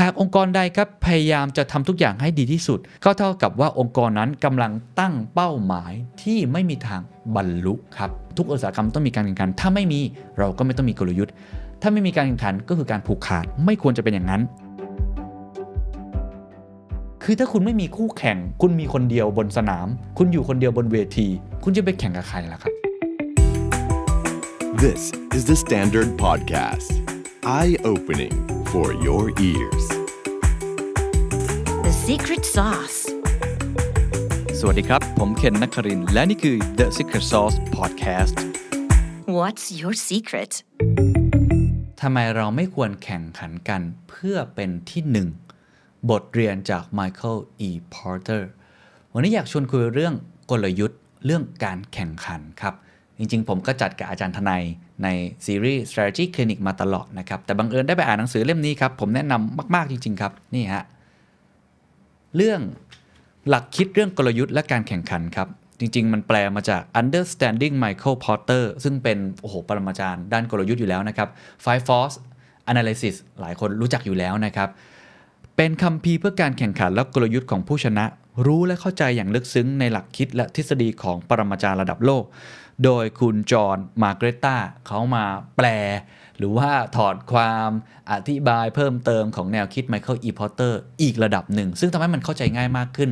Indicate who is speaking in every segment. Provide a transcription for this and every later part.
Speaker 1: หากองค์กรใดครับพยายามจะทำทุกอย่างให้ดีที่สุด ก็เท่ากับว่าองค์กรนั้นกำลังตั้งเป้าหมายที่ไม่มีทางบรรลุครับ ทุกอุตสาหกรรมต้องมีการแข่งขัน ถ้าไม่มีเราก็ไม่ต้องมีกลยุทธ์ ถ้าไม่มีการแข่งขันก็คือการผูกขาดไม่ควรจะเป็นอย่างนั้น คือถ้าคุณไม่มีคู่แข่ง คุณมีคนเดียวบนสนาม คุณอยู่คนเดียวบนเวที คุณจะไปแข่งกับใครล่ะครับ
Speaker 2: This is the Standard Podcast. Eye opening for your ears.
Speaker 3: The secret sauce.
Speaker 1: สวัสดีครับ ผมเคนนักครินทร์และนี่คือ The Secret Sauce Podcast
Speaker 3: What's your secret?
Speaker 1: ทำไมเราไม่ควรแข่งขันกันเพื่อเป็นที่หนึ่ง บทเรียนจาก Michael E. Porter วันนี้อยากชวนคุยเรื่องกลยุทธ์เรื่องการแข่งขันครับ จริงๆ ผมก็จัดกับอาจารย์ทนายในซีรีส์ strategy clinic มาตลอดนะครับ แต่บังเอิญได้ไปอ่านหนังสือเล่มนี้ครับ ผมแนะนำมาก ๆ จริง ๆ ครับ นี่ฮะ เรื่องหลักคิดเรื่องกลยุทธ์และการแข่งขันครับ จริง ๆ มันแปลมาจาก understanding Michael Porter ซึ่งเป็นโอ้โหปรมาจารย์ด้านกลยุทธ์อยู่แล้วนะครับ Five Force Analysis หลายคนรู้จักอยู่แล้วนะครับ เป็นคัมภีร์เพื่อการแข่งขันและกลยุทธ์ของผู้ชนะ รู้และเข้าใจอย่างลึกซึ้งในหลักคิดและทฤษฎีของปรมาจารย์ระดับโลก โดยคุณโจนมาเกรตตาเขามาแปล หรือว่าถอดความอธิบายเพิ่มเติมของแนวคิดไมเคิลอีพอร์เตอร์อีกระดับหนึ่ง ซึ่งทำให้มันเข้าใจง่ายมากขึ้น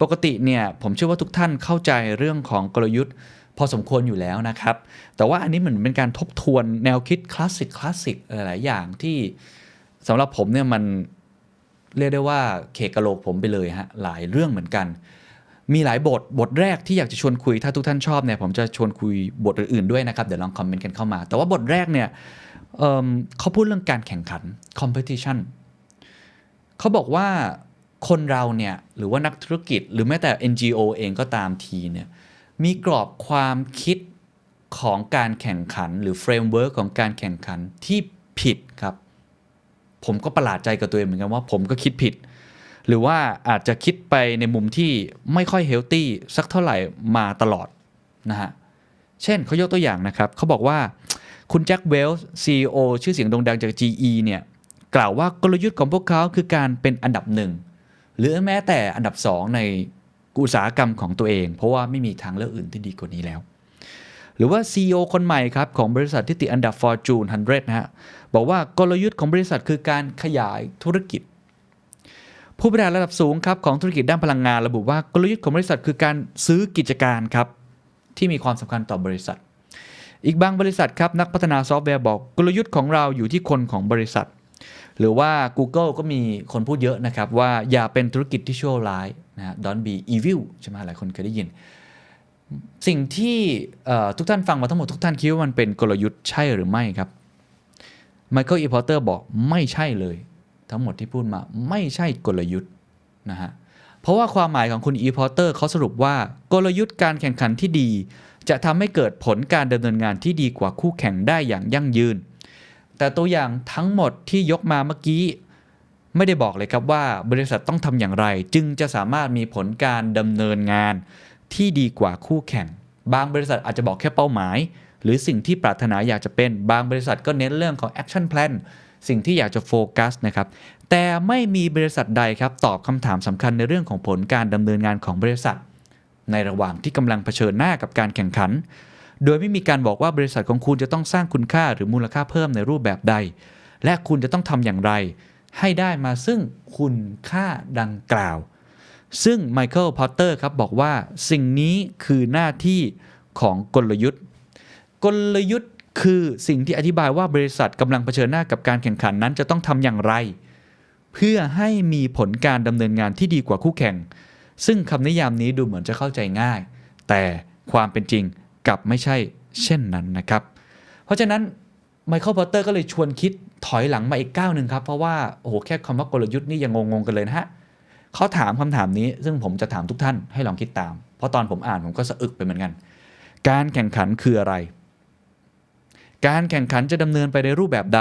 Speaker 1: ปกติเนี่ยผมเชื่อว่าทุกท่านเข้าใจเรื่องของกลยุทธ์พอสมควรอยู่แล้วนะครับ แต่ว่าอันนี้เหมือนเป็นการทบทวนแนวคิดคลาสสิกคลาสสิกหลาย ๆ อย่างที่สำหรับผมเนี่ยมันเรียกได้ว่าเขกกะโหลกผมไปเลยฮะหลายเรื่องเหมือนกัน มีหลายบทบทแรกที่อยากจะชวนคุยถ้าทุกท่านชอบเนี่ยผมจะชวนคุยบทอื่นๆด้วยนะครับ เดี๋ยวลองคอมเมนต์กันเข้ามา แต่ว่าบทแรกเนี่ยเขาพูดเรื่องการแข่งขัน competition เขาบอกว่าคนเราเนี่ยหรือว่านักธุรกิจ หรือแม้แต่ NGO เองก็ตามทีเนี่ยมีกรอบความคิดของการแข่งขัน หรือ framework ของการแข่งขันที่ผิดครับ ผมก็ประหลาดใจกับตัวเองเหมือนกันว่าผมก็คิดผิด หรือว่าอาจจะคิดไปในมุมที่ไม่ค่อยเฮลตี้สักเท่าไหร่มาตลอดนะฮะเช่นเขายกตัวอย่างนะครับเขาบอกว่าคุณแจ็คเวลส์ CEO ชื่อเสียงโด่งดังจาก GE เนี่ยกล่าวว่ากลยุทธ์ของพวกเขาคือการเป็นอันดับหนึ่งหรือแม้แต่อันดับสองในอุตสาหกรรมของตัวเอง เพราะว่าไม่มีทางเลือกอื่นที่ดีกว่านี้แล้ว หรือว่า CEO คนใหม่ครับ ของบริษัทที่ติดอันดับ Fortune 100 นะฮะ บอกว่ากลยุทธ์ของบริษัทคือการขยายธุรกิจ ผู้บริหารระดับสูงครับของธุรกิจด้านพลังงานระบุว่ากลยุทธ์ของบริษัทคือการซื้อกิจการครับที่มีความสำคัญต่อบริษัท อีกบางบริษัทครับนักพัฒนาซอฟต์แวร์บอกกลยุทธ์ของเราอยู่ที่คนของบริษัท หรือว่า Google ก็มีคนพูดเยอะนะครับว่าอย่าเป็นธุรกิจที่ชั่วร้ายนะฮะ don't be evil ใช่ไหมหลายคนเคยได้ยิน สิ่งที่ทุกท่านฟังมาทั้งหมดทุกท่านคิดว่ามันเป็นกลยุทธ์ใช่หรือไม่ครับไมเคิลอีพอร์เตอร์บอกไม่ใช่เลย ทั้งหมดที่พูดมาไม่ใช่กลยุทธ์นะฮะเพราะว่าความหมายของคุณอีพอร์เตอร์เขาสรุปว่ากลยุทธ์การแข่งขันที่ดี จะทำให้เกิดผลการดำเนินงานที่ดีกว่าคู่แข่งได้อย่างยั่งยืน แต่ตัวอย่างทั้งหมดที่ยกมาเมื่อกี้ ไม่ได้บอกเลยครับว่าบริษัทต้องทำอย่างไร จึงจะสามารถมีผลการดำเนินงานที่ดีกว่าคู่แข่ง บางบริษัทอาจจะบอกแค่เป้าหมาย หรือสิ่งที่ปรารถนาอยากจะเป็นบางบริษัทก็เน้นเรื่องของ action plan สิ่งที่อยากจะโฟกัสนะครับแต่ไม่มีบริษัทใดครับตอบคำถามสำคัญในเรื่องของผลการดำเนินงานของบริษัท ในระหว่างที่กำลังเผชิญหน้ากับการแข่งขัน โดยไม่มีการบอกว่าบริษัทของคุณจะต้องสร้างคุณค่าหรือมูลค่าเพิ่มในรูปแบบใด และคุณจะต้องทำอย่างไร ให้ได้มาซึ่งคุณค่าดังกล่าว ซึ่งไมเคิลพอตเตอร์ครับบอกว่าสิ่งนี้คือหน้าที่ของกลยุทธ์ กลยุทธ์ คือสิ่งที่อธิบายว่าบริษัทกำลังเผชิญหน้ากับการแข่งขันนั้นจะต้องทำอย่างไร เพื่อให้มีผลการดำเนินงานที่ดีกว่าคู่แข่ง ซึ่งคำนิยามนี้ดูเหมือนจะเข้าใจง่าย แต่ความเป็นจริงกลับไม่ใช่เช่นนั้นนะครับ เพราะฉะนั้นไมเคิลพอตเตอร์ก็เลยชวนคิดถอยหลังมาอีกก้าวหนึ่งครับ เพราะว่าโอ้โหแค่คำว่ากลยุทธ์นี่ยังงงๆกันเลยนะฮะเขาถามคำถามนี้ ซึ่งผมจะถามทุกท่านให้ลองคิดตาม เพราะตอนผมอ่านผมก็สะอึกไปเหมือนกัน การแข่งขันคืออะไร การแข่งขันจะดำเนินไปในรูปแบบใด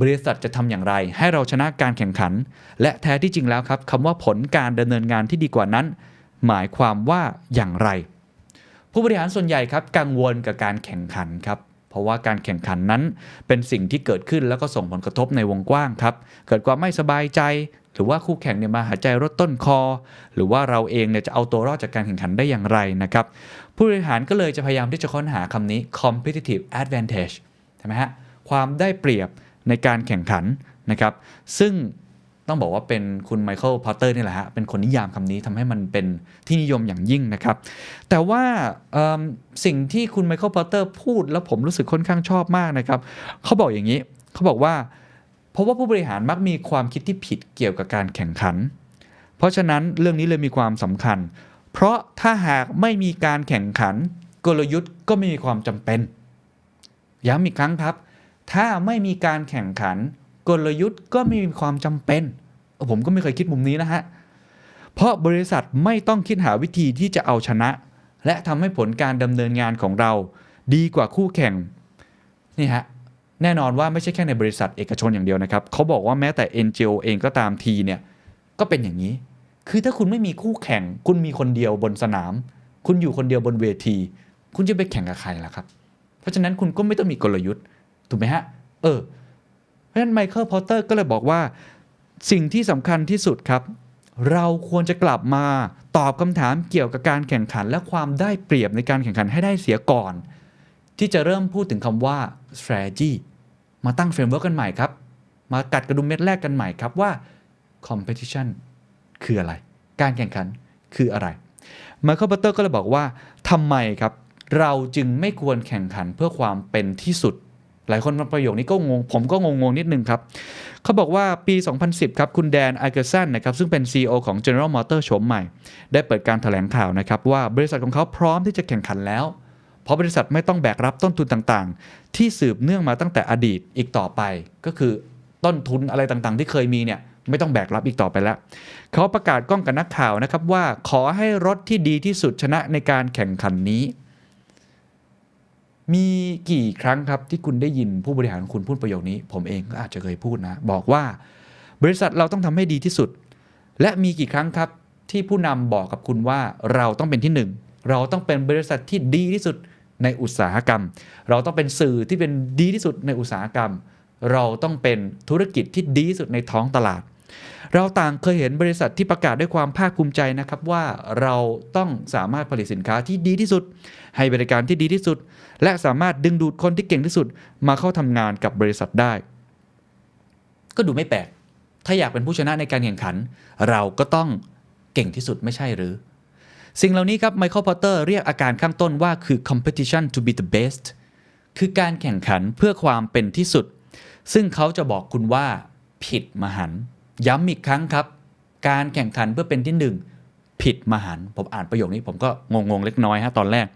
Speaker 1: บริษัทจะทำอย่างไร ให้เราชนะการแข่งขัน และแท้ที่จริงแล้วครับคำว่าผลการดำเนินงานที่ดีกว่านั้น หมายความว่าอย่างไร ผู้บริหารส่วนใหญ่ครับกังวลกับการแข่งขันครับ ราะราะว่าการแข่งขันนั้น เป็นสิ่งที่เกิดขึ้นแล้วก็ส่งผลกระทบในวงกว้างครับ เกิดความไม่สบายใจ หรือว่าคู่แข่งเนี่ยมาหายใจรถต้นคอ หรือว่าเราเองเนี่ยจะเอาตัวรอดจากการแข่งขันได้อย่างไรนะครับ ผู้บริหารก็เลยจะพยายามที่จะค้นหาคำนี้ competitive advantage ใช่ไหมฮะ ความได้เปรียบในการแข่งขันนะครับ ซึ่ง ต้องบอกว่าเป็นคุณไมเคิลพอตเตอร์นี่แหละฮะ เป็นคนนิยามคำนี้ทำให้มันเป็นที่นิยมอย่างยิ่งนะครับ แต่ว่าสิ่งที่คุณไมเคิลพอตเตอร์พูดแล้วผมรู้สึกค่อนข้างชอบมากนะครับ เขาบอกอย่างนี้เขาบอกว่า เพราะว่าผู้บริหารมักมีความคิดที่ผิดเกี่ยวกับการแข่งขัน เพราะฉะนั้นเรื่องนี้เลยมีความสำคัญ เพราะถ้าหากไม่มีการแข่งขัน กลยุทธ์ก็ไม่มีความจำเป็นย้ำอีกครั้งครับ ถ้าไม่มีการแข่งขันกลยุทธ์ก็ไม่มีความจำเป็น ผมก็ไม่เคยคิดมุมนี้นะฮะ เพราะบริษัทไม่ต้องคิดหาวิธีที่จะเอาชนะ และทำให้ผลการดำเนินงานของเรา ดีกว่าคู่แข่งนี่ฮะแน่นอนว่าไม่ใช่แค่ในบริษัทเอกชนอย่างเดียวนะครับเขาบอกว่าแม้แต่ NGO เองก็ตามทีเนี่ยก็เป็นอย่างนี้ คือถ้าคุณไม่มีคู่แข่ง คุณมีคนเดียวบนสนาม คุณอยู่คนเดียวบนเวที คุณจะไปแข่งกับใครล่ะครับ เพราะฉะนั้นคุณก็ไม่ต้องมีกลยุทธ์ ถูกไหมฮะ เออ เพราะฉะนั้นไมเคิลพอตเตอร์ก็เลยบอกว่า สิ่งที่สำคัญที่สุดครับ เราควรจะกลับมาตอบคำถามเกี่ยวกับการแข่งขัน และความได้เปรียบในการแข่งขันให้ได้เสียก่อน ที่จะเริ่มพูดถึงคำว่า strategy มาตั้ง framework กันใหม่ครับ มากลัดกระดุมเม็ดแรกกันใหม่ครับว่า competition คืออะไร การแข่งขันคืออะไร Michael Porter ก็เลยบอกว่าทำไมครับ เราจึงไม่ควรแข่งขันเพื่อความเป็นที่สุด หลายคนมาประโยคนี้ก็งง ผมก็งงๆนิดนึงครับ เขาบอกว่าปี 2010 ครับ คุณ Dan Akerson นะครับ ซึ่งเป็น CEO ของ General Motors โฉมใหม่ ได้เปิดการแถลงข่าวนะครับ ว่าบริษัทของเขาพร้อมที่จะแข่งขันแล้ว เพราะบริษัทไม่ต้องแบกรับต้นทุนต่างๆ ที่สืบเนื่องมาตั้งแต่อดีตอีกต่อไป ก็คือต้นทุนอะไรต่างๆ ที่เคยมีเนี่ยไม่ต้องแบกรับอีกต่อไปแล้ว เขาประกาศกล้องกับนักข่าวนะครับว่าขอให้รถที่ดีที่สุดชนะในการแข่งขันนี้ มีกี่ครั้งครับที่คุณได้ยินผู้บริหารของคุณพูดประโยคนี้ ผมเองก็อาจจะเคยพูดนะ บอกว่าบริษัทเราต้องทำให้ดีที่สุด และมีกี่ครั้งครับที่ผู้นำบอกกับคุณว่าเราต้องเป็นที่หนึ่งเราต้องเป็นบริษัทที่ดีที่สุดในอุตสาหกรรม เราต้องเป็นสื่อที่เป็นดีที่สุดในอุตสาหกรรม เราต้องเป็นธุรกิจที่ดีที่สุดในท้องตลาด เราต่างเคยเห็นบริษัทที่ประกาศด้วยความภาคภูมิใจนะครับว่าเราต้องสามารถผลิตสินค้าที่ดีที่สุด ให้บริการที่ดีที่สุด และสามารถดึงดูดคนที่เก่งที่สุด มาเข้าทำงานกับบริษัทได้ ก็ดูไม่แปลกถ้าอยากเป็นผู้ชนะในการแข่งขัน เราก็ต้องเก่งที่สุดไม่ใช่หรือ สิ่งเหล่านี้ครับไมเคิลพอตเตอร์เรียกอาการข้างต้นว่าคือ competition to be the best คือการแข่งขันเพื่อความเป็นที่สุด ซึ่งเขาจะบอกคุณว่าผิดมหันต์ ย้ำอีกครั้งครับ การแข่งขันเพื่อเป็นที่หนึ่งผิดมหันต์ผมอ่านประโยคนี้ผมก็งงๆเล็กน้อยฮะตอนแรก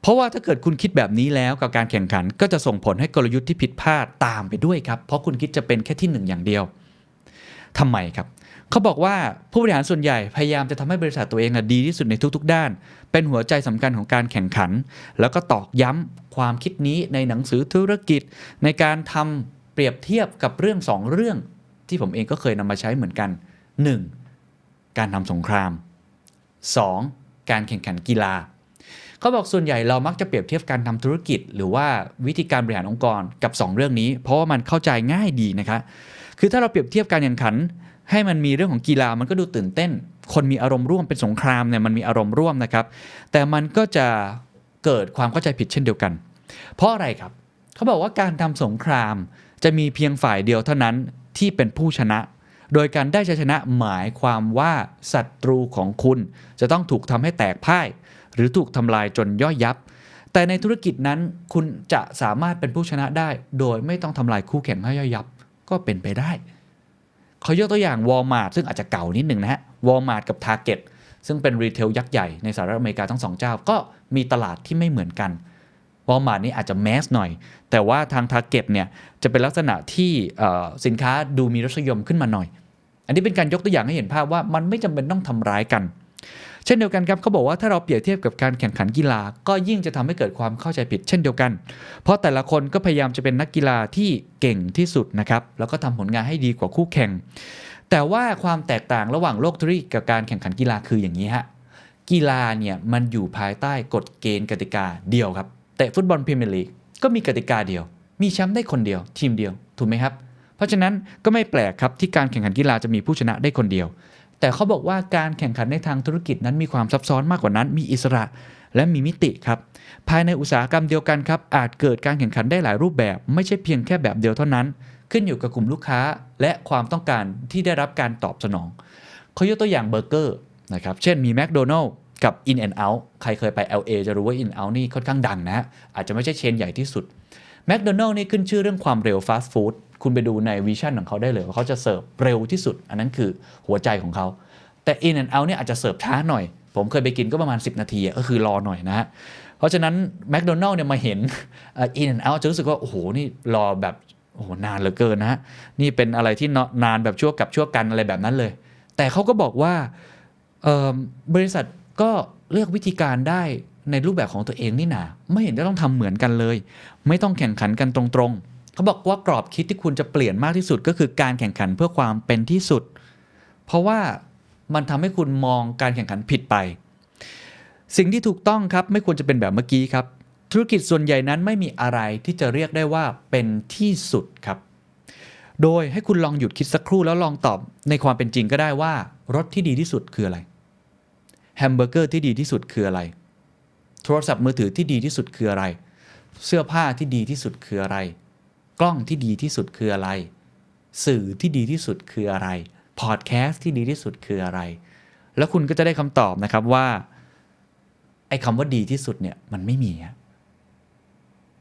Speaker 1: เพราะว่าถ้าเกิดคุณคิดแบบนี้แล้วกับการแข่งขันก็จะส่งผลให้กลยุทธ์ที่ผิดพลาดตามไปด้วยครับ เพราะคุณคิดจะเป็นแค่ที่หนึ่งอย่างเดียวทำไมครับเขาบอกว่าผู้บริหารส่วนใหญ่พยายามจะทำให้บริษัทตัวเองดีที่สุดในทุก ๆ ด้าน เป็นหัวใจสำคัญของการแข่งขัน แล้วก็ตอกย้ำความคิดนี้ในหนังสือธุรกิจ ในการทำเปรียบเทียบกับเรื่องสองเรื่อง ที่ผมเองก็เคยนำมาใช้เหมือนกัน 1. การทำสงคราม 2. การแข่งขันกีฬาเขาบอกส่วนใหญ่เรามักจะเปรียบเทียบการทำธุรกิจ หรือว่าวิธีการบริหารองค์กรกับ 2 เรื่องนี้ เพราะว่ามันเข้าใจง่ายดีนะคะ คือถ้าเราเปรียบเทียบการแข่งขัน ให้มันมีเรื่องของกีฬามันก็ดูตื่นเต้น คนมีอารมณ์ร่วมเป็นสงครามเนี่ยมันมีอารมณ์ร่วมนะครับ แต่มันก็จะเกิดความเข้าใจผิดเช่นเดียวกัน เพราะอะไรครับ เขาบอกว่าการทำสงครามจะมีเพียงฝ่ายเดียวเท่านั้น ที่เป็นผู้ชนะ โดยการได้ชัยชนะหมายความว่าศัตรูของคุณ จะต้องถูกทำให้แตกพ่าย หรือถูกทำลายจนย่อยยับ แต่ในธุรกิจนั้นคุณจะสามารถเป็นผู้ชนะได้ โดยไม่ต้องทำลายคู่แข่งให้ย่อยยับก็เป็นไปได้เขายกตัวอย่าง Walmart ซึ่งอาจจะเก่านิดหนึ่งนะฮะ Walmart กับ Target ซึ่งเป็นรีเทลยักษ์ใหญ่ในสหรัฐอเมริกาทั้งสองเจ้าก็มีตลาดที่ไม่เหมือนกัน Walmart นี่อาจจะแมสหน่อย แต่ว่าทาง Target เนี่ยจะเป็นลักษณะที่สินค้าดูมีรสนิยมขึ้นมาหน่อย อันนี้เป็นการยกตัวอย่างให้เห็นภาพว่ามันไม่จำเป็นต้องทำร้ายกัน เช่นเดียวกันครับเขาบอกว่าถ้าเราเปรียบเทียบกับการแข่งขันกีฬา ก็ยิ่งจะทำให้เกิดความเข้าใจผิดเช่นเดียวกัน เพราะแต่ละคนก็พยายามจะเป็นนักกีฬาที่เก่งที่สุดนะครับแล้วก็ทำผลงานให้ดีกว่าคู่แข่ง แต่ว่าความแตกต่างระหว่างโลกธุรกิจกับการแข่งขันกีฬาคืออย่างนี้ฮะกีฬาเนี่ยมันอยู่ภายใต้กฎเกณฑ์กติกาเดียวครับ ตะฟุตบอลพรีเมียร์ลีกก็มีกติกาเดียว มีแชมป์ได้คนเดียว ทีมเดียวถูกไหมครับ เพราะฉะนั้นก็ไม่แปลกครับที่การแข่งขันกีฬาจะมีผู้ชนะได้คนเดียว แต่เขาบอกว่าการแข่งขันในทางธุรกิจนั้นมีความซับซ้อนมากกว่านั้น มีอิสระและมีมิติครับ ภายในอุตสาหกรรมเดียวกันครับ อาจเกิดการแข่งขันได้หลายรูปแบบ ไม่ใช่เพียงแค่แบบเดียวเท่านั้น ขึ้นอยู่กับกลุ่มลูกค้าและความต้องการที่ได้รับการตอบสนองเขายกตัวอย่างเบอร์เกอร์นะครับ เช่นมี McDonald กับ In and Out ใครเคยไป LA จะรู้ว่า In Out นี่ค่อนข้างดังนะ อาจจะไม่ใช่เชนใหญ่ที่สุด McDonald นี่ขึ้นชื่อเรื่องความเร็วฟาสต์ฟู้ดคุณไปดูในวิชั่นของเขาได้เลยว่าเขาจะเสิร์ฟเร็วที่สุด อันนั้นคือหัวใจของเขา แต่ In and Out เนี่ยอาจจะเสิร์ฟช้าหน่อย ผมเคยไปกินก็ประมาณ 10 นาทีอะก็คือรอหน่อยนะฮะเพราะฉะนั้น McDonald เนี่ยมาเห็นเอ่อ In and Out จะรู้สึกว่า โอ้โห นี่รอแบบโอ้โหนานเหลือเกินนะฮะนี่เป็นอะไรที่นานแบบชั่วกับชั่วกันอะไรแบบนั้นเลย แต่เขาก็บอกว่าบริษัท ก็เลือกวิธีการได้ในรูปแบบของตัวเองนี่นาไม่เห็นจะต้องทำเหมือนกันเลย ไม่ต้องแข่งขันกันตรงๆ เขาบอกว่ากรอบคิดที่คุณจะเปลี่ยนมากที่สุดก็คือการแข่งขันเพื่อความเป็นที่สุด เพราะว่ามันทำให้คุณมองการแข่งขันผิดไป สิ่งที่ถูกต้องครับไม่ควรจะเป็นแบบเมื่อกี้ครับ ธุรกิจส่วนใหญ่นั้นไม่มีอะไรที่จะเรียกได้ว่าเป็นที่สุดครับ โดยให้คุณลองหยุดคิดสักครู่แล้วลองตอบในความเป็นจริงก็ได้ว่ารถที่ดีที่สุดคืออะไร แฮมเบอร์เกอร์ที่ดีที่สุดคืออะไร โทรศัพท์มือถือที่ดีที่สุดคืออะไร เสื้อผ้าที่ดีที่สุดคืออะไร กล้องที่ดีที่สุดคืออะไร สื่อที่ดีที่สุดคืออะไร พอดแคสต์ที่ดีที่สุดคืออะไร แล้วคุณก็จะได้คำตอบนะครับว่า ไอ้คำว่าดีที่สุดเนี่ยมันไม่มี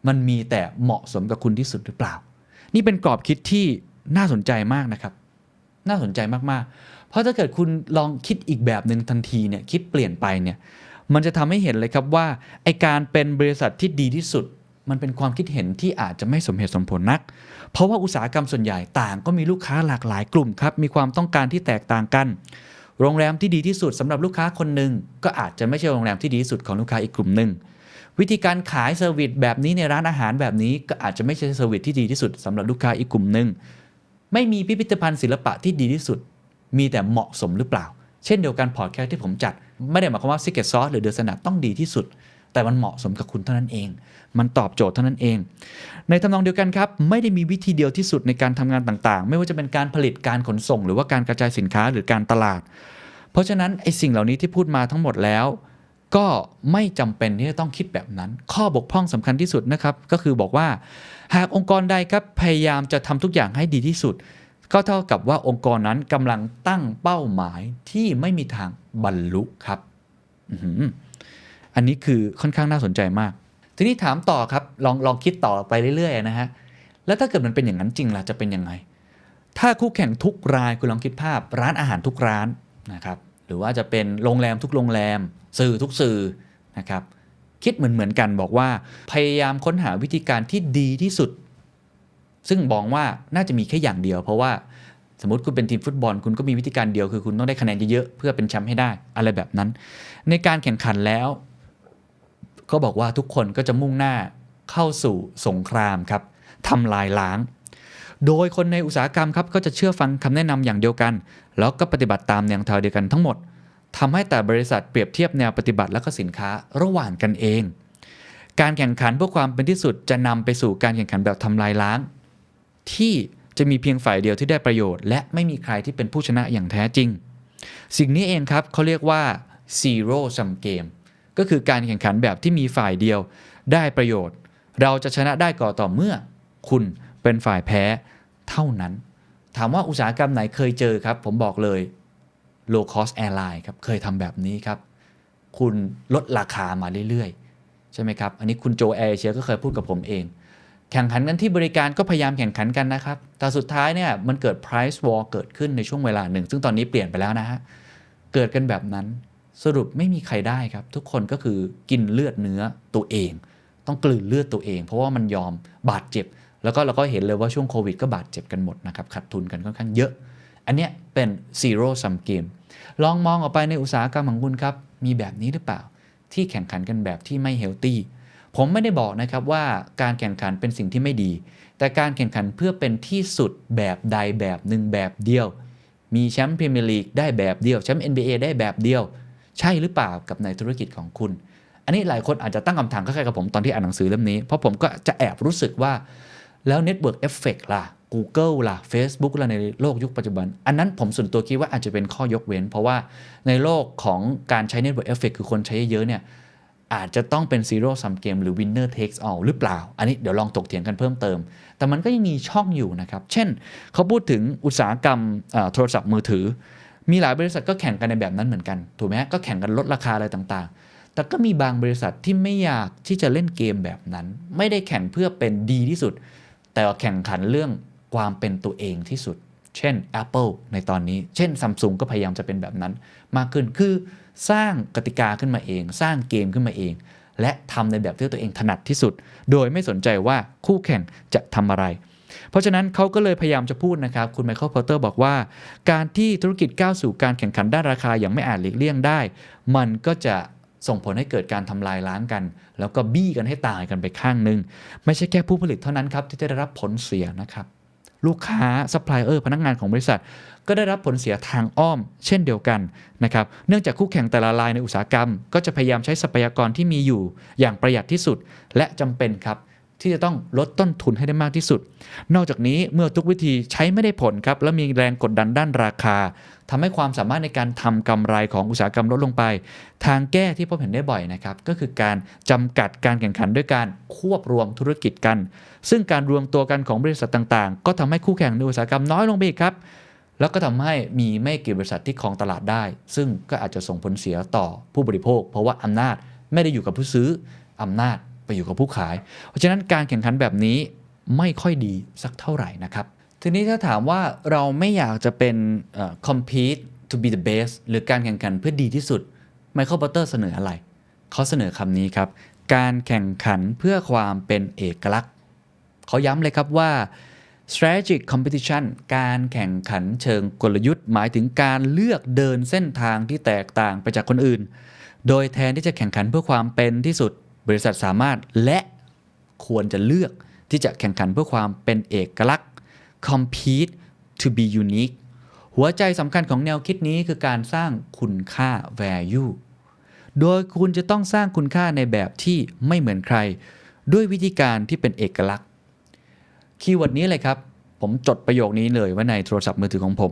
Speaker 1: มันมีแต่เหมาะสมกับคุณที่สุดหรือเปล่า นี่เป็นกรอบคิดที่น่าสนใจมากนะครับ น่าสนใจมากๆ เพราะถ้าเกิดคุณลองคิดอีกแบบหนึ่งทันทีเนี่ยคิดเปลี่ยนไปเนี่ยมันจะทำให้เห็นเลยครับว่าไอการเป็นบริษัทที่ดีที่สุด มันเป็นความคิดเห็นที่อาจจะไม่สมเหตุสมผลนัก เพราะว่าอุตสาหกรรมส่วนใหญ่ต่างก็มีลูกค้าหลากหลายกลุ่มครับมีความต้องการที่แตกต่างกัน โรงแรมที่ดีที่สุดสำหรับลูกค้าคนหนึ่งก็อาจจะไม่ใช่โรงแรมที่ดีที่สุดของลูกค้าอีกกลุ่มหนึ่งวิธีการขาย service แบบนี้ในร้านอาหารแบบนี้ก็อาจจะไม่ใช่ service ที่ดีที่สุดสำหรับลูกค้าอีกกลุ่มหนึ่งไม่มีพิพิธภัณฑ์ศิลปะที่ดีที่สุด มีแต่เหมาะสมหรือเปล่า เช่นเดียวกันพอดแคสที่ผมจัด ไม่ได้หมายความว่า Secret Sauce หรือเดอะสนัดต้องดีที่สุด แต่มันเหมาะสมกับคุณเท่านั้นเอง มันตอบโจทย์เท่านั้นเอง ในทำนองเดียวกันครับ ไม่ได้มีวิธีเดียวที่สุดในการทำงานต่างๆ ไม่ว่าจะเป็นการผลิตการขนส่ง หรือว่าการกระจายสินค้าหรือการตลาด เพราะฉะนั้นไอ้สิ่งเหล่านี้ที่พูดมาทั้งหมดแล้วก็ไม่จำเป็นที่จะต้องคิดแบบนั้น ข้อบกพร่องสำคัญที่สุดนะครับ ก็คือบอกว่า หากองค์กรใดครับพยายามจะทำทุกอย่างให้ดีที่สุด ก็เท่ากับว่าองค์กรนั้นกำลังตั้งเป้าหมายที่ไม่มีทางบรรลุครับอืมอันนี้คือค่อนข้างน่าสนใจมาก ทีนี้ถามต่อครับลองลองคิดต่อไปเรื่อยๆนะฮะแล้วถ้าเกิดมันเป็นอย่างนั้นจริงล่ะจะเป็นยังไง ถ้าคู่แข่งทุกรายคุณลองคิดภาพ ร้านอาหารทุกร้านนะครับหรือว่าจะเป็นโรงแรมทุกโรงแรม สื่อทุกสื่อนะครับคิดเหมือนเหมือนกันบอกว่าพยายามค้นหาวิธีการที่ดีที่สุด ซึ่งมองว่าน่าจะมีแค่อย่างเดียว เพราะว่าสมมติคุณเป็นทีมฟุตบอล คุณก็มีวิธีการเดียวคือคุณต้องได้คะแนนเยอะๆเพื่อเป็นแชมป์ให้ได้อะไรแบบนั้น ในการแข่งขันแล้วก็บอกว่าทุกคนก็จะมุ่งหน้าเข้าสู่สงครามครับทำลายล้าง โดยคนในอุตสาหกรรมครับก็จะเชื่อฟังคำแนะนำอย่างเดียวกัน แล้วก็ปฏิบัติตามแนวทางเดียวกันทั้งหมดทำให้แต่บริษัทเปรียบเทียบแนวปฏิบัติและก็สินค้าระหว่างกันเอง การแข่งขันเพื่อความเป็นที่สุดจะนำไปสู่การแข่งขันแบบทำลายล้าง ที่จะมีเพียงฝ่ายเดียวที่ได้ประโยชน์ และไม่มีใครที่เป็นผู้ชนะอย่างแท้จริง สิ่งนี้เองครับเขาเรียกว่า zero sum game ก็คือการแข่งขันแบบที่มีฝ่ายเดียวได้ประโยชน์ เราจะชนะได้ก่อต่อเมื่อ คุณเป็นฝ่ายแพ้เท่านั้น ถามว่าอุตสาหกรรมไหนเคยเจอครับ ผมบอกเลย low cost airline ครับเคยทำแบบนี้ครับ คุณลดราคามาเรื่อยๆ ใช่ไหมครับ อันนี้คุณโจแอร์เชียก็เคยพูดกับผมเอง แข่งขันกันที่บริการก็พยายามแข่งขันกันนะครับ แต่สุดท้ายเนี่ยมันเกิด price war เกิดขึ้นในช่วงเวลาหนึ่ง ซึ่งตอนนี้เปลี่ยนไปแล้วนะฮะ เกิดกันแบบนั้น สรุปไม่มีใครได้ครับ ทุกคนก็คือกินเลือดเนื้อตัวเอง ต้องกลืนเลือดตัวเอง เพราะว่ามันยอมบาดเจ็บ แล้วก็เราก็เห็นเลยว่าช่วงโควิดก็บาดเจ็บกันหมดนะครับ ขาดทุนกันค่อนข้างเยอะ อันเนี้ยเป็น zero sum game ลองมองออกไปในอุตสาหกรรมของคุณครับ มีแบบนี้หรือเปล่า ที่แข่งขันกันแบบที่ไม่เฮลตี้ ผมไม่ได้บอกนะครับว่าการแข่งขันเป็นสิ่งที่ไม่ดี แต่การแข่งขันเพื่อเป็นที่สุดแบบใดแบบหนึ่งแบบเดียว มีแชมป์พรีเมียร์ลีกได้แบบเดียวแชมป์ NBA ได้แบบเดียว ใช่หรือเปล่ากับในธุรกิจของคุณ อันนี้หลายคนอาจจะตั้งคำถามคล้ายๆกับผมตอนที่อ่านหนังสือเล่มนี้ เพราะผมก็จะแอบรู้สึกว่าแล้ว Network Effect ล่ะ Google ล่ะ Facebook ล่ะในโลกยุคปัจจุบัน อันนั้นผมส่วนตัวคิดว่าอาจจะเป็นข้อยกเว้น เพราะว่าในโลกของการใช้ Network Effect คือคนใช้เยอะเนี่ย อาจจะต้องเป็น zero sum game หรือ winner takes all หรือเปล่า อันนี้เดี๋ยวลองตกเถียงกันเพิ่มเติม แต่มันก็ยังมีช่องอยู่นะครับ เช่น เขาพูดถึงอุตสาหกรรมโทรศัพท์มือถือ มีหลายบริษัทก็แข่งกันในแบบนั้นเหมือนกัน ถูกไหมก็แข่งกันลดราคาอะไรต่างๆ แต่ก็มีบางบริษัทที่ไม่อยากที่จะเล่นเกมแบบนั้น ไม่ได้แข่งเพื่อเป็นดีที่สุด แต่แข่งขันเรื่องความเป็นตัวเองที่สุด เช่น Apple ในตอนนี้ เช่น Samsung ก็พยายามจะเป็นแบบนั้น มากขึ้น คือ สร้างกติกาขึ้นมาเอง สร้างเกมขึ้นมาเอง และทำในแบบที่ตัวเองถนัดที่สุด โดยไม่สนใจว่าคู่แข่งจะทำอะไร เพราะฉะนั้นเขาก็เลยพยายามจะพูดนะครับ คุณ Michael Porter บอกว่า การที่ธุรกิจก้าวสู่การแข่งขันด้านราคาอย่างไม่อาจหลีกเลี่ยงได้ มันก็จะส่งผลให้เกิดการทำลายล้างกัน แล้วก็บี้กันให้ตายกันไปข้างหนึ่งไม่ใช่แค่ผู้ผลิตเท่านั้นครับที่จะได้รับผลเสียนะครับ ลูกค้าซัพพลายเออร์พนักงานของบริษัท ก็ได้รับผลเสียทางอ้อม เช่นเดียวกันนะครับเนื่องจากคู่แข่งแต่ละรายในอุตสาหกรรม ก็จะพยายามใช้ทรัพยากรที่มีอยู่ อย่างประหยัดที่สุดและจำเป็นครับ ที่จะต้องลดต้นทุนให้ได้มากที่สุด นอกจากนี้เมื่อทุกวิธีใช้ไม่ได้ผลครับ และมีแรงกดดันด้านราคาทำให้ความสามารถในการทำกำไรของอุตสาหกรรมลดลงไป ทางแก้ที่พบเห็นได้บ่อยนะครับ ก็คือการจำกัดการแข่งขันด้วยการควบรวมธุรกิจกัน ซึ่งการรวมตัวกันของบริษัทต่างๆ ก็ทำให้คู่แข่งในอุตสาหกรรมน้อยลงไปอีกครับแล้วก็ทำให้มีไม่กี่บริษัทที่ครองตลาดได้ ซึ่งก็อาจจะส่งผลเสียต่อผู้บริโภค เพราะว่าอำนาจไม่ได้อยู่กับผู้ซื้ออำนาจ อยู่กับผู้ขาย เพราะฉะนั้นการแข่งขันแบบนี้ไม่ค่อยดีสักเท่าไหร่นะครับ ทีนี้ถ้าถามว่าเราไม่อยากจะเป็น compete to be the best หรือการแข่งขันเพื่อดีที่สุดไมเคิลบัตเตอร์เสนออะไร เขาเสนอคำนี้ครับ การแข่งขันเพื่อความเป็นเอกลักษณ์เขาย้ำเลยครับว่า strategic competition การแข่งขันเชิงกลยุทธ์ หมายถึงการเลือกเดินเส้นทางที่แตกต่างไปจากคนอื่น โดยแทนที่จะแข่งขันเพื่อความเป็นที่สุด บริษัทสามารถและควรจะเลือกที่จะแข่งขันเพื่อความเป็นเอกลักษณ์ compete to be unique หัวใจสำคัญของแนวคิดนี้คือการสร้างคุณค่า value โดยคุณจะต้องสร้างคุณค่าในแบบที่ไม่เหมือนใคร ด้วยวิธีการที่เป็นเอกลักษณ์ keyword นี้เลยครับ ผมจดประโยคนี้เลยไว้ในโทรศัพท์มือถือของผม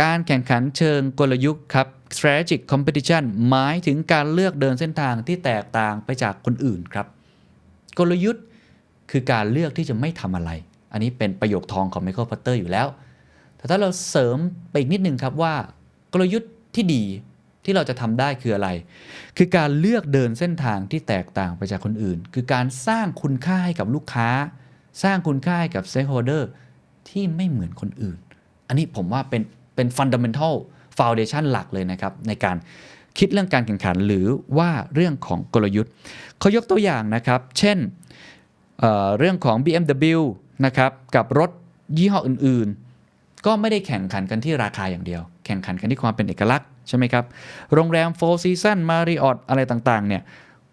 Speaker 1: การแข่งขันเชิงกลยุทธ์ครับ strategic competition หมายถึงการเลือกเดินเส้นทางที่แตกต่างไปจากคนอื่นครับ กลยุทธ์คือการเลือกที่จะไม่ทำอะไร อันนี้เป็นประโยคทองของ Michael Porter อยู่แล้ว แต่ถ้าเราเสริมไปอีกนิดนึงครับว่ากลยุทธ์ที่ดีที่เราจะทำได้คืออะไร คือการเลือกเดินเส้นทางที่แตกต่างไปจากคนอื่น คือการสร้างคุณค่าให้กับลูกค้า สร้างคุณค่าให้กับ stakeholder ที่ไม่เหมือนคนอื่น อันนี้ผมว่าเป็นเป็น fundamental foundation หลักเลยนะครับ ในการคิดเรื่องการแข่งขันหรือว่าเรื่องของกลยุทธ์เขายกตัวอย่างนะครับ เช่นเเรื่องของ BMW นะครับกับรถยี่ห้ออื่นๆ ก็ไม่ได้แข่งขันกันที่ราคาอย่างเดียว แข่งขันกันที่ความเป็นเอกลักษณ์ใช่ไหมครับ โรงแรม Four Seasons Marriott อะไรต่างๆเนี่ย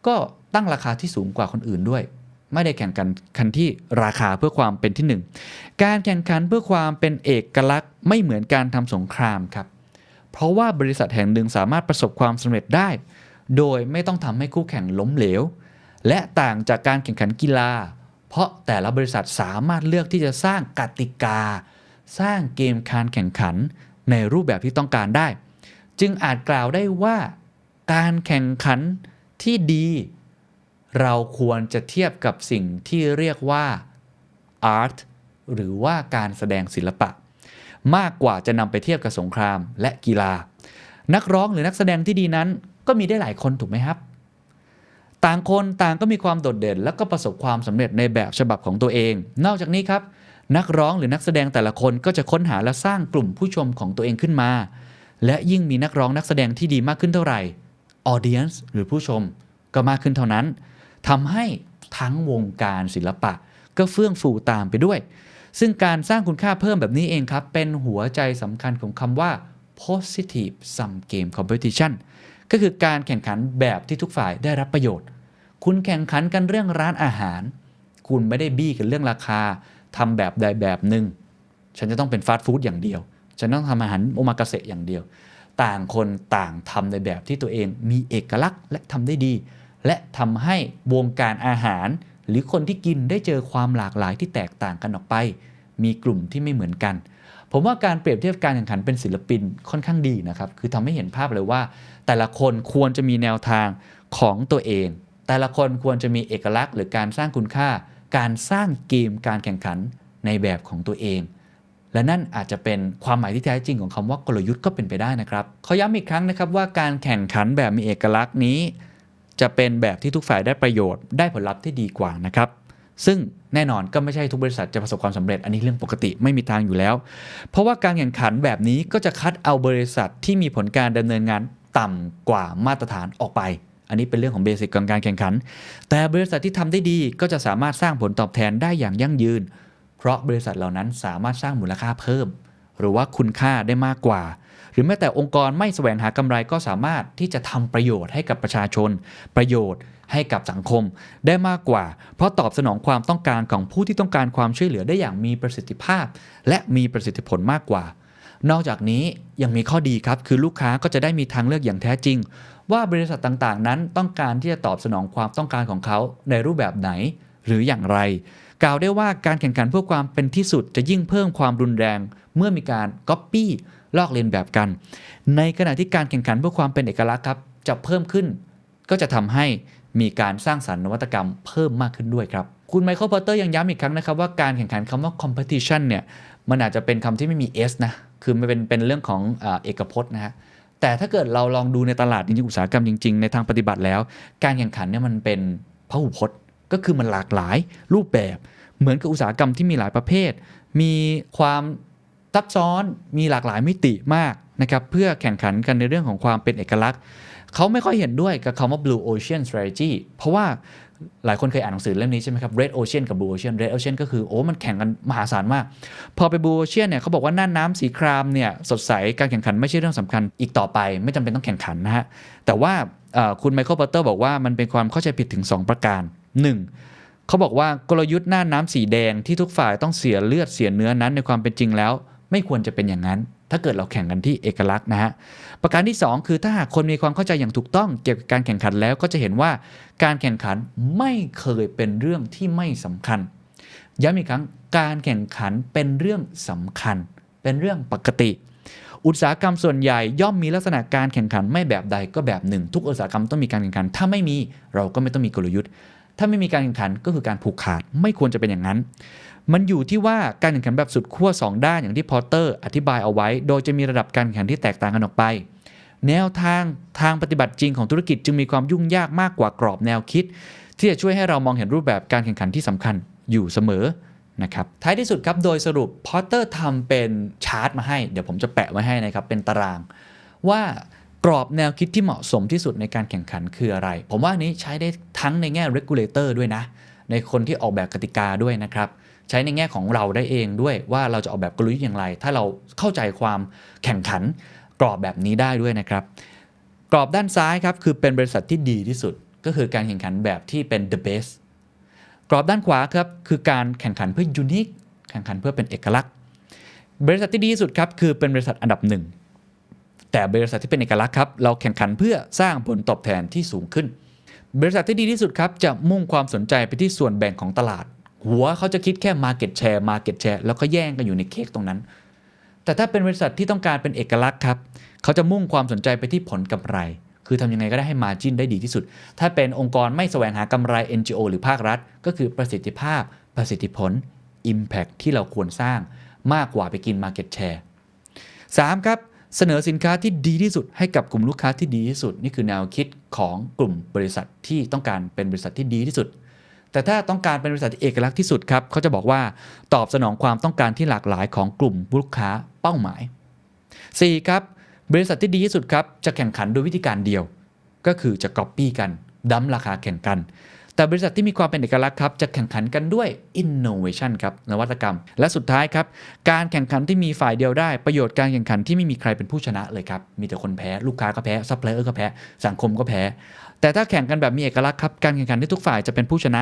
Speaker 1: ก็ตั้งราคาที่สูงกว่าคนอื่นด้วย ไม่ได้แข่งกันคันที่ราคาเพื่อความเป็นที่หนึ่งการแข่งขันเพื่อความเป็นเอกลักษณ์ไม่เหมือนการทำสงครามครับ เพราะว่าบริษัทแห่งหนึ่งสามารถประสบความสำเร็จได้ โดยไม่ต้องทำให้คู่แข่งล้มเหลว และต่างจากการแข่งขันกีฬา เพราะแต่ละบริษัทสามารถเลือกที่จะสร้างกติกา สร้างเกมการแข่งขันในรูปแบบที่ต้องการได้ จึงอาจกล่าวได้ว่า การแข่งขันที่ดี เราควรจะเทียบกับสิ่งที่เรียกว่า art หรือว่าการแสดงศิลปะ มากกว่าจะนำไปเทียบกับสงครามและกีฬา นักร้องหรือนักแสดงที่ดีนั้น ก็มีได้หลายคนถูกไหมครับ ต่างคนต่างก็มีความโดดเด่น และก็ประสบความสำเร็จในแบบฉบับของตัวเอง นอกจากนี้ครับ นักร้องหรือนักแสดงแต่ละคนก็จะค้นหาและสร้างกลุ่มผู้ชมของตัวเองขึ้นมา และยิ่งมีนักร้องนักแสดงที่ดีมากขึ้นเท่าไหร่ audience หรือผู้ชมก็มากขึ้นเท่านั้น ทำให้ทั้งวงการศิลปะ ก็เฟื่องฟูตามไปด้วย ซึ่งการสร้างคุณค่าเพิ่มแบบนี้เองครับ เป็นหัวใจสำคัญของคำว่า positive sum game competition ก็คือการแข่งขันแบบที่ทุกฝ่ายได้รับประโยชน์ คุณแข่งขันกันเรื่องร้านอาหาร คุณไม่ได้บี้กันเรื่องราคาทำแบบใดแบบหนึ่ง ฉันจะต้องเป็นฟาสต์ฟู้ดอย่างเดียว ฉันต้องทำอาหารโอมากาเสะอย่างเดียว ต่างคนต่างทำในแบบที่ตัวเองมีเอกลักษณ์และทำได้ดี และทำให้วงการอาหาร หรือคนที่กินได้เจอความหลากหลายที่แตกต่างกันออกไป มีกลุ่มที่ไม่เหมือนกัน ผมว่าการเปรียบเทียบการแข่งขันเป็นศิลปินค่อนข้างดีนะครับ คือทำให้เห็นภาพเลยว่า แต่ละคนควรจะมีแนวทางของตัวเอง แต่ละคนควรจะมีเอกลักษณ์ หรือการสร้างคุณค่า การสร้างเกมการแข่งขันในแบบของตัวเองและนั่นอาจจะเป็นความหมายที่แท้จริงของคำว่ากลยุทธ์ก็เป็นไปได้นะครับ เขาย้ำอีกครั้งนะครับว่าการแข่งขันแบบมีเอกลักษณ์นี้ จะเป็นแบบที่ทุกฝ่ายได้ประโยชน์ได้ผลลัพธ์ที่ดีกว่านะครับซึ่งแน่นอนก็ไม่ใช่ทุกบริษัทจะประสบความสำเร็จอันนี้เรื่องปกติไม่มีทางอยู่แล้ว เพราะว่าการแข่งขันแบบนี้ก็จะคัดเอาบริษัทที่มีผลการดำเนินงานต่ำกว่ามาตรฐานออกไป อันนี้เป็นเรื่องของเบสิกของการแข่งขัน แต่บริษัทที่ทำได้ดีก็จะสามารถสร้างผลตอบแทนได้อย่างยั่งยืน เพราะบริษัทเหล่านั้นสามารถสร้างมูลค่าเพิ่ม หรือว่าคุณค่าได้มากกว่า หรือแม้แต่องค์กรไม่แสวงหากำไรก็สามารถที่จะทำประโยชน์ให้กับประชาชน ประโยชน์ให้กับสังคมได้มากกว่า เพราะตอบสนองความต้องการของผู้ที่ต้องการความช่วยเหลือได้อย่างมีประสิทธิภาพ และมีประสิทธิผลมากกว่า นอกจากนี้ยังมีข้อดีครับ คือลูกค้าก็จะได้มีทางเลือกอย่างแท้จริง ว่าบริษัทต่างๆ นั้นต้องการที่จะตอบสนองความต้องการของเขาในรูปแบบไหนหรืออย่างไร กล่าวได้ว่าการแข่งขันเพื่อความเป็นที่สุดจะยิ่งเพิ่มความรุนแรง เมื่อมีการก๊อปปี้ ลอกเลียนแบบกัน ในขณะที่การแข่งขันเพื่อความเป็นเอกลักษณ์ครับจะเพิ่มขึ้น ก็จะทำให้มีการสร้างสรรค์นวัตกรรมเพิ่มมากขึ้นด้วยครับ คุณ Michael Porter ยังย้ำอีกครั้งนะครับว่าการแข่งขันคำว่า competition เนี่ยมันอาจจะเป็นคำที่ไม่มี S นะ คือมันเป็นเป็นเรื่องของเอเอกพจน์นะฮะแต่ถ้าเกิดเราลองดูในตลาดจริงๆอุตสาหกรรมจริงๆ ในทางปฏิบัติแล้ว การแข่งขันเนี่ยมันเป็นพหุพจน์ ก็คือมันหลากหลายรูปแบบ เหมือนกับอุตสาหกรรมที่มีหลายประเภท มีความ ซับซ้อนมีหลากหลายมิติมากนะครับเพื่อแข่งขันกันในเรื่องของความเป็นเอกลักษณ์ เขาไม่ค่อยเห็นด้วยกับคำว่า blue ocean strategy เพราะว่าหลายคนเคยอ่านหนังสือเล่มนี้ใช่ไหมครับ red ocean กับ blue ocean red ocean ก็คือโอ้มันแข่งกันมหาศาลมาก พอไป blue ocean เนี่ยเขาบอกว่าน่านน้ำสีครามเนี่ยสดใสการแข่งขันไม่ใช่เรื่องสำคัญอีกต่อไป ไม่จำเป็นต้องแข่งขันนะฮะแต่ว่าคุณไมเคิลพอตเตอร์บอกว่ามันเป็นความเข้าใจผิดถึง 2 ประการ 1. เขาบอกว่ากลยุทธ์หน้าน้ำสีแดงที่ทุกฝ่ายต้องเสียเลือดเสียเนื้อนั้นในความเป็นจริงแล้ว ไม่ควรจะเป็นอย่างนั้น ถ้าเกิดเราแข่งกันที่เอกลักษณ์นะฮะประการที่ 2 คือถ้าหากคนมีความเข้าใจอย่างถูกต้องเกี่ยวกับการแข่งขันแล้วก็จะเห็นว่าการแข่งขันไม่เคยเป็นเรื่องที่ไม่สำคัญย้ำอีกครั้งการแข่งขันเป็นเรื่องสำคัญ เป็นเรื่องปกติ อุตสาหกรรมส่วนใหญ่ย่อมมีลักษณะการแข่งขันไม่แบบใดก็แบบหนึ่ง ทุกอุตสาหกรรมต้องมีการแข่งขัน ถ้าไม่มีเราก็ไม่ต้องมีกลยุทธ์ ถ้าไม่มีการแข่งขันก็คือการผูกขาดไม่ควรจะเป็นอย่างนั้น มันอยู่ที่ว่าการแข่งขันแบบสุดขั้ว2 ด้านอย่างที่พอตเตอร์อธิบายเอาไว้ โดยจะมีระดับการแข่งขันที่แตกต่างกันออกไป แนวทางทางปฏิบัติจริงของธุรกิจจึงมีความยุ่งยากมากกว่ากรอบแนวคิด ที่จะช่วยให้เรามองเห็นรูปแบบการแข่งขันที่สำคัญอยู่เสมอนะครับท้ายที่สุดครับโดยสรุปพอตเตอร์ทำเป็นชาร์ตมาให้ เดี๋ยวผมจะแปะไว้ให้นะครับเป็นตาราง ว่า กรอบแนวคิดที่เหมาะสมที่สุดในการแข่งขันคืออะไร ผมว่านนี้ใช้ได้ทั้งในแง่ regulator ด้วยนะ ในคนที่ออกแบบกติกาด้วยนะครับ ใช้ในแง่ของเราได้เองด้วยว่าเราจะออกแบบกลยุทธ์อย่างไร ถ้าเราเข้าใจความแข่งขันกรอบแบบนี้ได้ด้วยนะครับ กรอบด้านซ้ายครับคือเป็นบริษัทที่ดีที่สุด ก็คือการแข่งขันแบบที่เป็น the best กรอบด้านขวาครับคือการแข่งขันเพื่อ unique แข่งขันเพื่อเป็นเอกลักษณ์ บริษัทที่ดีที่สุดครับคือเป็นบริษัทอันดับหนึ่ง แต่บริษัทที่เป็นเอกลักษณ์ครับเราแข่งขันเพื่อสร้างผลตอบแทนที่สูงขึ้น บริษัทที่ดีที่สุดครับจะมุ่งความสนใจไปที่ส่วนแบ่งของตลาด หัวเขาจะคิดแค่ Market Share Market Share แล้วก็แย่งกันอยู่ในเค้กตรงนั้น แต่ถ้าเป็นบริษัทที่ต้องการเป็นเอกลักษณ์ครับเขาจะมุ่งความสนใจไปที่ผลกำไร คือทำยังไงก็ได้ให้ Margin ได้ดีที่สุด ถ้าเป็นองค์กรไม่แสวงหากำไร NGO หรือภาครัฐ ก็คือประสิทธิภาพ ประสิทธิผล Impact ที่เราควรสร้างมากกว่าไปกิน Market Share 3. ครับ เสนอสินค้าที่ดีที่สุดให้กับกลุ่มลูกค้าที่ดีที่สุด นี่คือแนวคิดของกลุ่มบริษัทที่ต้องการเป็นบริษัทที่ดีที่สุด แต่ถ้าต้องการเป็นบริษัทที่เอกลักษณ์ที่สุดครับเขาจะบอกว่าตอบสนองความต้องการที่หลากหลายของกลุ่มลูกค้าเป้าหมาย 4. ครับบริษัทที่ดีที่สุดครับจะแข่งขันโดยวิธีการเดียว ก็คือจะก๊อปปี้กัน dump ราคาแข่งกัน แต่บริษัทที่มีความเป็นเอกลักษณ์ครับจะแข่งขันกันด้วย innovation ครับนวัตกรรม และสุดท้ายครับ การแข่งขันที่มีฝ่ายเดียวได้ประโยชน์การแข่งขันที่ไม่มีใครเป็นผู้ชนะเลยครับ มีแต่คนแพ้ลูกค้าก็แพ้ซัพพลายเออร์ก็แพ้สังคมก็แพ้ แต่ถ้าแข่งกันแบบมีเอกลักษณ์ครับการแข่งขันที่ทุกฝ่ายจะเป็นผู้ชนะ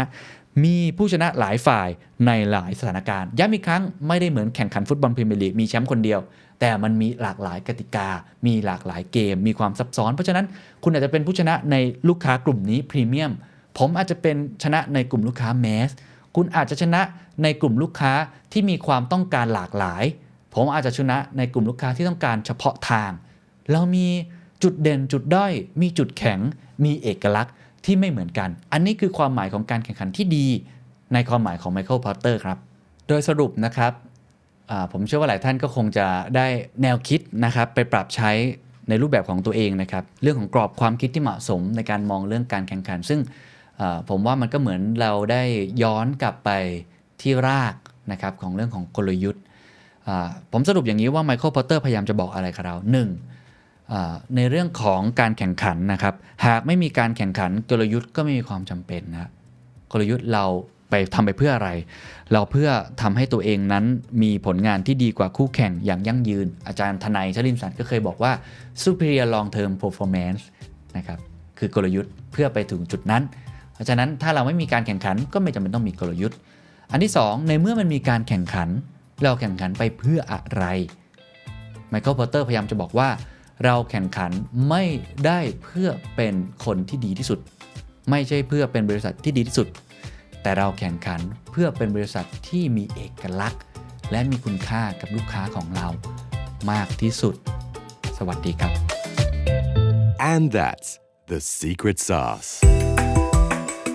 Speaker 1: มีผู้ชนะหลายฝ่ายในหลายสถานการณ์ย้ำอีกครั้งไม่ได้เหมือนแข่งขันฟุตบอลพรีเมียร์ลีกมีแชมป์คนเดียวแต่มันมีหลากหลายกติกา มีหลากหลายเกม มีความซับซ้อน เพราะฉะนั้นคุณอาจจะเป็นผู้ชนะในลูกค้ากลุ่มนี้พรีเมียม ผมอาจจะเป็นชนะในกลุ่มลูกค้าแมสคุณอาจจะชนะในกลุ่มลูกค้าที่มีความต้องการหลากหลาย ผมอาจจะชนะในกลุ่มลูกค้าที่ต้องการเฉพาะทาง เรามีจุดเด่นจุดด้อย มีจุดแข็ง มีเอกลักษณ์ที่ไม่เหมือนกัน อันนี้คือความหมายของการแข่งขันที่ดี ในความหมายของไมเคิลพอตเตอร์ครับ โดยสรุปนะครับผมเชื่อว่าหลายท่านก็คงจะได้แนวคิดนะครับไปปรับใช้ในรูปแบบของตัวเองนะครับ เรื่องของกรอบความคิดที่เหมาะสมในการมองเรื่องการแข่งขัน ซึ่ง ผมว่ามันก็เหมือนเราได้ย้อนกลับไปที่รากนะครับของเรื่องของกลยุทธ์ผมสรุปอย่างนี้ว่าไมเคิลพอตเตอร์พยายามจะบอกอะไรกับเราหนึ่งในเรื่องของการแข่งขันนะครับ หากไม่มีการแข่งขันกลยุทธ์ก็ไม่มีความจำเป็นนะกลยุทธ์เราไปทำไปเพื่ออะไร เราเพื่อทำให้ตัวเองนั้นมีผลงานที่ดีกว่าคู่แข่งอย่างยั่งยืน อาจารย์ทนายชลินสันก็เคยบอกว่า superior long term performance นะครับคือกลยุทธ์เพื่อไปถึงจุดนั้น เพราะฉะนั้นถ้าเราไม่มีการแข่งขันก็ไม่จำเป็นต้องมีกลยุทธ์ อันที่สองในเมื่อมันมีการแข่งขัน เราแข่งขันไปเพื่ออะไรไมเคิลพอตเตอร์พยายามจะบอกว่า เราแข่งขันไม่ได้เพื่อเป็นคนที่ดีที่สุด ไม่ใช่เพื่อเป็นบริษัทที่ดีที่สุด แต่เราแข่งขันเพื่อเป็นบริษัทที่มีเอกลักษณ์ และมีคุณค่ากับลูกค้าของเรามากที่สุด สวัสดีครับ
Speaker 2: And that's the secret sauce.